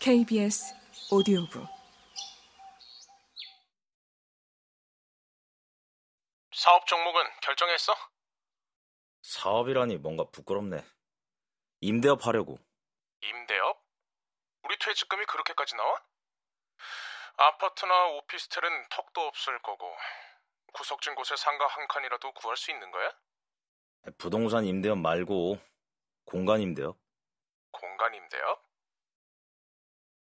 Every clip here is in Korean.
KBS 오디오북 사업 종목은 결정했어? 사업이라니 뭔가 부끄럽네. 임대업 하려고. 임대업? 우리 퇴직금이 그렇게까지 나와? 아파트나 오피스텔은 턱도 없을 거고 구석진 곳에 상가 한 칸이라도 구할 수 있는 거야? 부동산 임대업 말고 공간 임대업. 공간 임대업?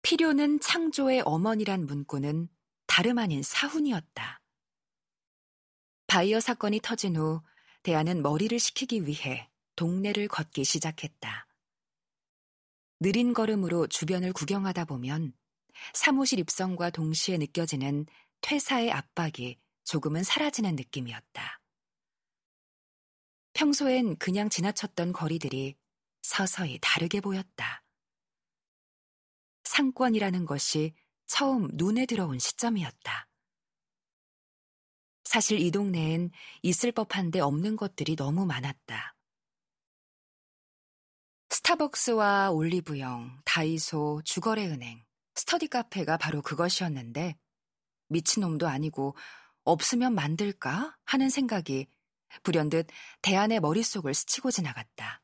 필요는 창조의 어머니란 문구는 다름 아닌 사훈이었다. 바이어 사건이 터진 후 대안은 머리를 식히기 위해 동네를 걷기 시작했다. 느린 걸음으로 주변을 구경하다 보면 사무실 입성과 동시에 느껴지는 퇴사의 압박이 조금은 사라지는 느낌이었다. 평소엔 그냥 지나쳤던 거리들이 서서히 다르게 보였다. 상권이라는 것이 처음 눈에 들어온 시점이었다. 사실 이 동네엔 있을 법한데 없는 것들이 너무 많았다. 스타벅스와 올리브영, 다이소, 주거래은행, 스터디 카페가 바로 그것이었는데 미친놈도 아니고 없으면 만들까 하는 생각이 불현듯 대안의 머릿속을 스치고 지나갔다.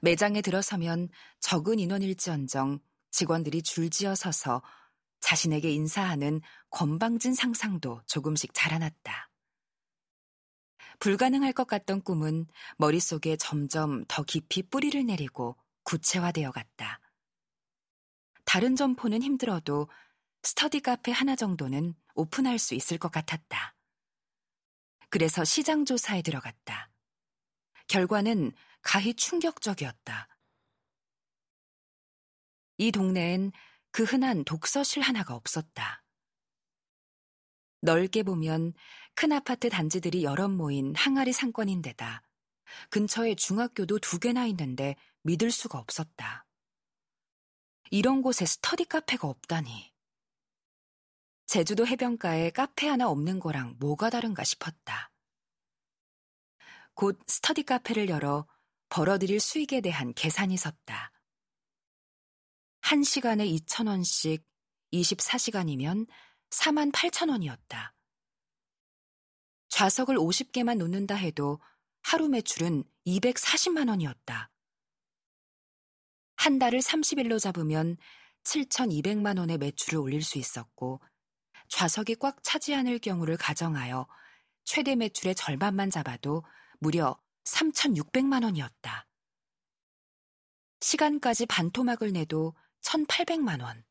매장에 들어서면 적은 인원일지언정 직원들이 줄지어 서서 자신에게 인사하는 건방진 상상도 조금씩 자라났다. 불가능할 것 같던 꿈은 머릿속에 점점 더 깊이 뿌리를 내리고 구체화되어 갔다. 다른 점포는 힘들어도 스터디 카페 하나 정도는 오픈할 수 있을 것 같았다. 그래서 시장 조사에 들어갔다. 결과는 가히 충격적이었다. 이 동네엔 그 흔한 독서실 하나가 없었다. 넓게 보면 큰 아파트 단지들이 여럿 모인 항아리 상권인데다 근처에 중학교도 두 개나 있는데 믿을 수가 없었다. 이런 곳에 스터디 카페가 없다니. 제주도 해변가에 카페 하나 없는 거랑 뭐가 다른가 싶었다. 곧 스터디 카페를 열어 벌어들일 수익에 대한 계산이 섰다. 1시간에 2천원씩 24시간이면 4만 8천원이었다. 좌석을 50개만 놓는다 해도 하루 매출은 240만 원이었다. 한 달을 30일로 잡으면 7,200만 원의 매출을 올릴 수 있었고 좌석이 꽉 차지 않을 경우를 가정하여 최대 매출의 절반만 잡아도 무려 3,600만 원이었다. 시간까지 반토막을 내도 1,800만 원.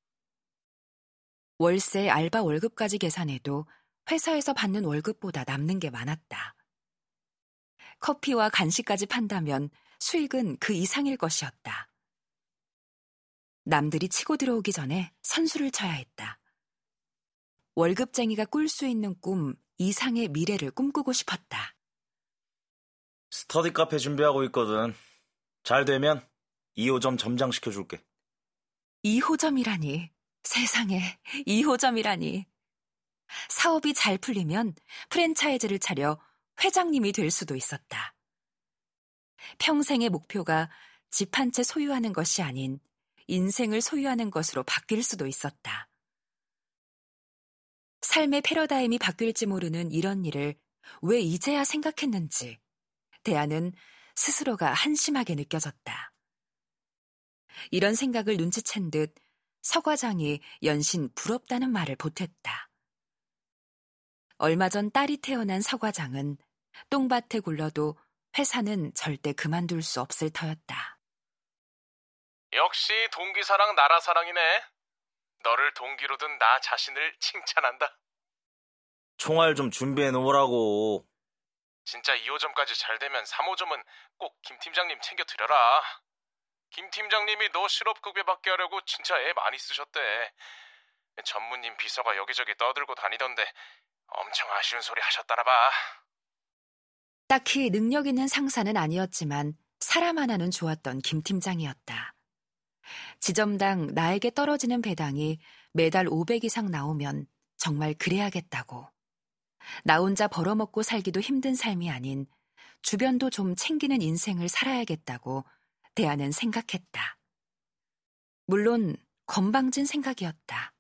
월세, 알바 월급까지 계산해도 회사에서 받는 월급보다 남는 게 많았다. 커피와 간식까지 판다면 수익은 그 이상일 것이었다. 남들이 치고 들어오기 전에 선수를 쳐야 했다. 월급쟁이가 꿀 수 있는 꿈 이상의 미래를 꿈꾸고 싶었다. 스터디 카페 준비하고 있거든. 잘 되면 2호점 점장시켜줄게. 2호점이라니. 세상에, 2호점이라니. 사업이 잘 풀리면 프랜차이즈를 차려 회장님이 될 수도 있었다. 평생의 목표가 집 한 채 소유하는 것이 아닌 인생을 소유하는 것으로 바뀔 수도 있었다. 삶의 패러다임이 바뀔지 모르는 이런 일을 왜 이제야 생각했는지 대안은 스스로가 한심하게 느껴졌다. 이런 생각을 눈치챈 듯 서과장이 연신 부럽다는 말을 보탰다. 얼마 전 딸이 태어난 서과장은 똥밭에 굴러도 회사는 절대 그만둘 수 없을 터였다. 역시 동기사랑 나라사랑이네. 너를 동기로 둔 나 자신을 칭찬한다. 총알 좀 준비해 놓으라고. 진짜 2호점까지 잘 되면 3호점은 꼭 김 팀장님 챙겨 드려라. 김 팀장님이 너 실업 급여 받게 하려고 진짜 애 많이 쓰셨대. 전무님 비서가 여기저기 떠들고 다니던데 엄청 아쉬운 소리 하셨다나 봐. 딱히 능력 있는 상사는 아니었지만 사람 하나는 좋았던 김 팀장이었다. 지점당 나에게 떨어지는 배당이 매달 500 이상 나오면 정말 그래야겠다고. 나 혼자 벌어먹고 살기도 힘든 삶이 아닌 주변도 좀 챙기는 인생을 살아야겠다고 대안은 생각했다. 물론 건방진 생각이었다.